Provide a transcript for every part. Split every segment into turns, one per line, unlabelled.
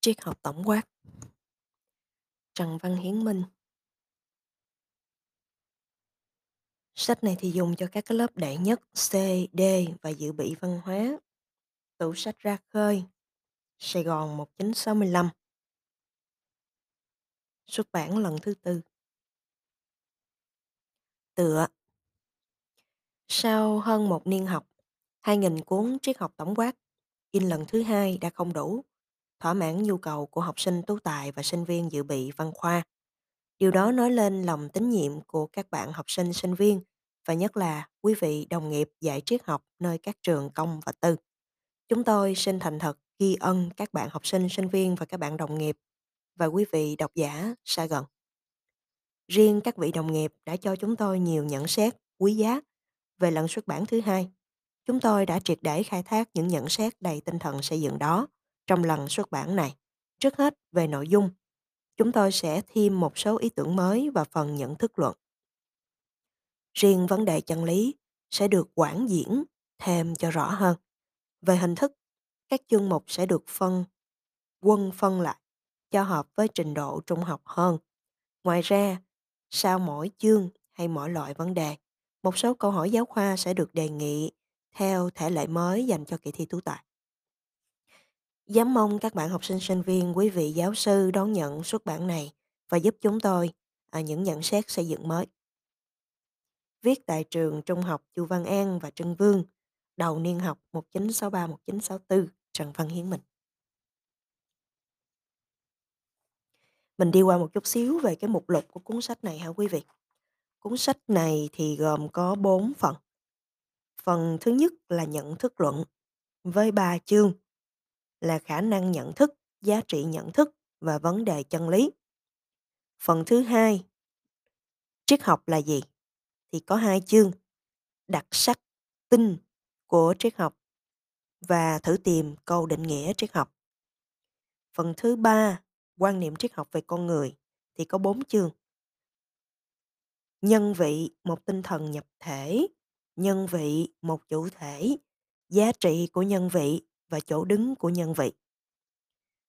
Triết học tổng quát. Trần Văn Hiến Minh. Sách này thì dùng cho các cái lớp đại nhất, C, D và dự bị văn hóa. Tủ sách Ra Khơi, Sài Gòn 1965. Xuất bản lần thứ tư. Tựa Sau hơn một niên học, 2.000 cuốn triết học tổng quát, in lần thứ hai đã không đủ, thỏa mãn nhu cầu của học sinh tú tài và sinh viên dự bị văn khoa. Điều đó nói lên lòng tín nhiệm của các bạn học sinh sinh viên và nhất là quý vị đồng nghiệp dạy triết học nơi các trường công và tư. Chúng tôi xin thành thật ghi ân các bạn học sinh sinh viên và các bạn đồng nghiệp và quý vị độc giả xa gần. Riêng các vị đồng nghiệp đã cho chúng tôi nhiều nhận xét, quý giá về lần xuất bản thứ hai. Chúng tôi đã triệt để khai thác những nhận xét đầy tinh thần xây dựng đó trong lần xuất bản này. Trước hết về nội dung, chúng tôi sẽ thêm một số ý tưởng mới và phần nhận thức luận. Riêng vấn đề chân lý sẽ được quảng diễn thêm cho rõ hơn. Về hình thức, các chương mục sẽ được phân quân phân lại cho hợp với trình độ trung học hơn. Ngoài ra, sau mỗi chương hay mỗi loại vấn đề, một số câu hỏi giáo khoa sẽ được đề nghị theo thể lệ mới dành cho kỳ thi tú tài. Dám mong các bạn học sinh sinh viên, quý vị giáo sư đón nhận xuất bản này và giúp chúng tôi à, những nhận xét xây dựng mới. Viết tại trường Trung học Chu Văn An và Trân Vương, đầu niên học 1963-1964, Trần Văn Hiến Mình. Mình đi qua một chút xíu về cái mục lục của cuốn sách này hả quý vị. Cuốn sách này thì gồm có 4 phần. Phần thứ nhất là nhận thức luận với 3 chương là khả năng nhận thức, giá trị nhận thức và vấn đề chân lý. Phần thứ hai, triết học là gì? Thì có hai chương, đặc sắc tinh của triết học và thử tìm câu định nghĩa triết học. Phần thứ ba, quan niệm triết học về con người thì có bốn chương. Nhân vị, một tinh thần nhập thể, nhân vị, một chủ thể, giá trị của nhân vị và chỗ đứng của nhân vị.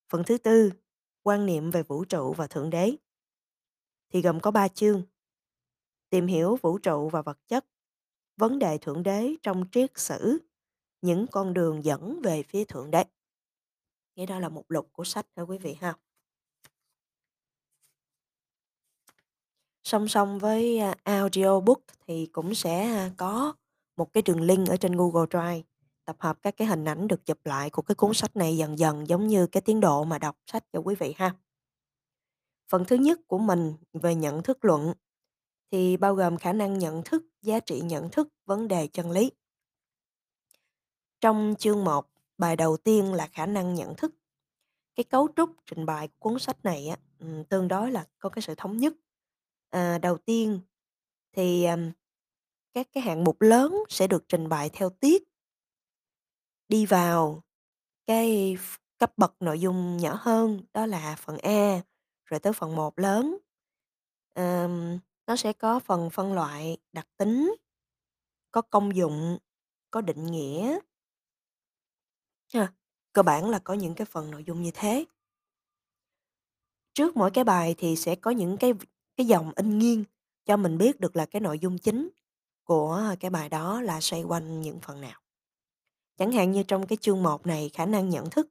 Phần thứ tư, quan niệm về vũ trụ và thượng đế thì gồm có ba chương. Tìm hiểu vũ trụ và vật chất, vấn đề thượng đế trong triết sử, những con đường dẫn về phía thượng đế. Nghĩa đó là một lục của sách thưa quý vị ha. Song song với, à, audiobook thì cũng sẽ, à, có một cái đường link ở trên Google Drive, tập hợp các cái hình ảnh được chụp lại của cái cuốn sách này dần dần giống như cái tiến độ mà đọc sách cho quý vị ha. Phần thứ nhất của mình về nhận thức luận thì bao gồm khả năng nhận thức, giá trị nhận thức, vấn đề chân lý. Trong chương 1, bài đầu tiên là khả năng nhận thức. Cái cấu trúc trình bày của cuốn sách này á, ừ, tương đối là có cái sự thống nhất. À, đầu tiên thì, các cái hạng mục lớn sẽ được trình bày theo tiết. Đi vào cái ph cấp bậc nội dung nhỏ hơn, đó là phần A, rồi tới phần 1 lớn. Ờm, nó sẽ có phần phân loại, đặc tính, có công dụng, có định nghĩa. Ha, cơ bản là có những cái phần nội dung như thế. Trước mỗi cái bài thì sẽ có những cái v cái dòng in nghiêng cho mình biết được là cái nội dung chính của cái bài đó là xoay quanh những phần nào. Chẳng hạn như trong cái chương 1 này, khả năng nhận thức,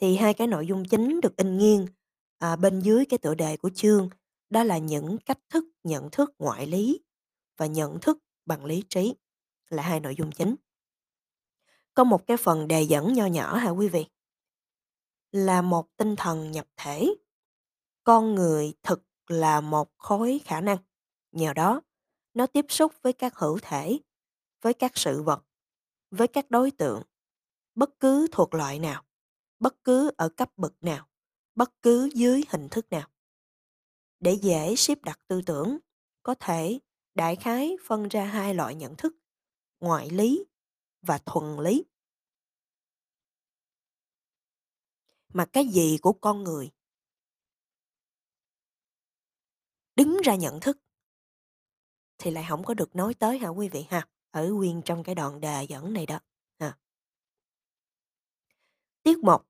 thì hai cái nội dung chính được in nghiêng, à, bên dưới cái tựa đề của chương, đó là những cách thức nhận thức ngoại lý và nhận thức bằng lý trí, là hai nội dung chính. Có một cái phần đề dẫn nho nhỏ hả quý vị? Là một tinh thần nhập thể. Con người thực là một khối khả năng, nhờ đó nó tiếp xúc với các hữu thể, với các sự vật, với các đối tượng, bất cứ thuộc loại nào, bất cứ ở cấp bậc nào, bất cứ dưới hình thức nào. Để dễ xếp đặt tư tưởng, có thể đại khái phân ra hai loại nhận thức, ngoại lý và thuần lý. Mà cái gì của con người đứng ra nhận thức thì lại không có được nói tới hả quý vị ha? Ở nguyên trong cái đoạn đề dẫn này đó, À. Tiết 1: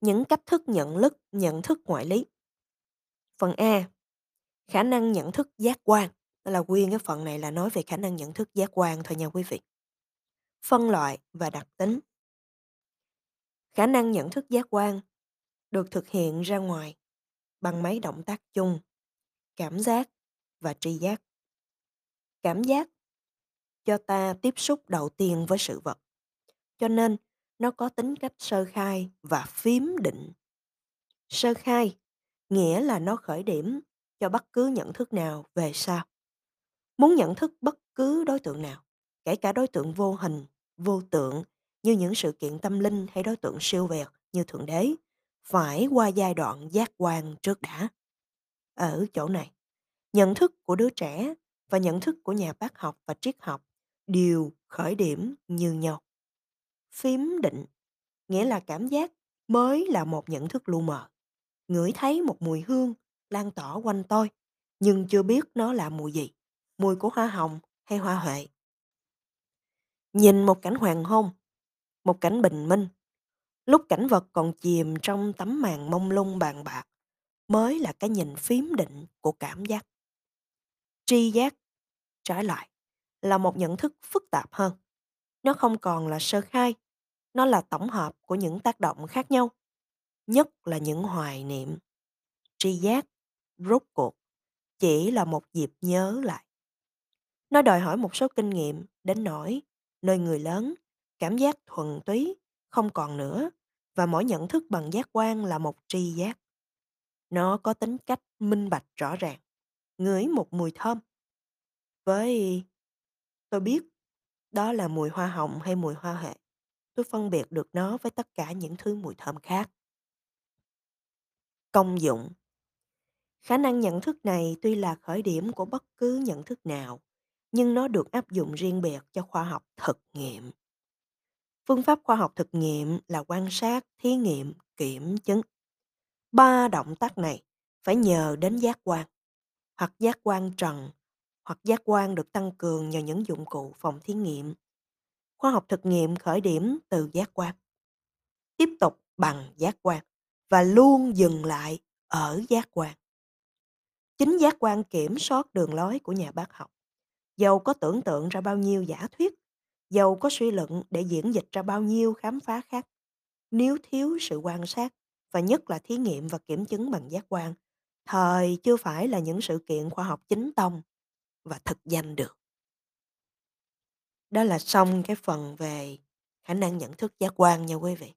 Những cách thức nhận lức nhận thức ngoại lý. Phần A, khả năng nhận thức giác quan. Đó là nguyên cái phần này là nói về khả năng nhận thức giác quan thôi nha quý vị. Phân loại và đặc tính. Khả năng nhận thức giác quan được thực hiện ra ngoài bằng mấy động tác chung, cảm giác và tri giác. Cảm giác cho ta tiếp xúc đầu tiên với sự vật. Cho nên nó có tính cách sơ khai và phím định. Sơ khai nghĩa là nó khởi điểm cho bất cứ nhận thức nào về sau. Muốn nhận thức bất cứ đối tượng nào, kể cả đối tượng vô hình, vô tượng như những sự kiện tâm linh hay đối tượng siêu việt như Thượng Đế, phải qua giai đoạn giác quan trước đã. Ở chỗ này, nhận thức của đứa trẻ và nhận thức của nhà bác học và triết học đều khởi điểm như nhau. Phím định nghĩa là cảm giác mới là một nhận thức lu mờ. Ngửi thấy một mùi hương lan tỏa quanh tôi, nhưng chưa biết nó là mùi gì, mùi của hoa hồng hay hoa huệ. Nhìn một cảnh hoàng hôn, một cảnh bình minh, lúc cảnh vật còn chìm trong tấm màn mông lung bàn bạc, mới là cái nhìn phím định của cảm giác. Tri giác, trái lại, là một nhận thức phức tạp hơn. Nó không còn là sơ khai, nó là tổng hợp của những tác động khác nhau, nhất là những hoài niệm. Tri giác, rốt cuộc, chỉ là một dịp nhớ lại. Nó đòi hỏi một số kinh nghiệm đến nỗi nơi người lớn, cảm giác thuần túy không còn nữa và mỗi nhận thức bằng giác quan là một tri giác. Nó có tính cách minh bạch rõ ràng, ngửi một mùi thơm. Với tôi biết đó là mùi hoa hồng hay mùi hoa hệ. Tôi phân biệt được nó với tất cả những thứ mùi thơm khác. Công dụng Khả năng nhận thức này tuy là khởi điểm của bất cứ nhận thức nào, nhưng nó được áp dụng riêng biệt cho khoa học thực nghiệm. Phương pháp khoa học thực nghiệm là quan sát, thí nghiệm, kiểm chứng. Ba động tác này phải nhờ đến giác quan, hoặc giác quan trần, hoặc giác quan được tăng cường nhờ những dụng cụ phòng thí nghiệm. Khoa học thực nghiệm khởi điểm từ giác quan, tiếp tục bằng giác quan và luôn dừng lại ở giác quan. Chính giác quan kiểm soát đường lối của nhà bác học. Dầu có tưởng tượng ra bao nhiêu giả thuyết, dầu có suy luận để diễn dịch ra bao nhiêu khám phá khác, nếu thiếu sự quan sát và nhất là thí nghiệm và kiểm chứng bằng giác quan, thời chưa phải là những sự kiện khoa học chính tông và thực danh được. Đó là xong cái phần về khả năng nhận thức giác quan nha quý vị.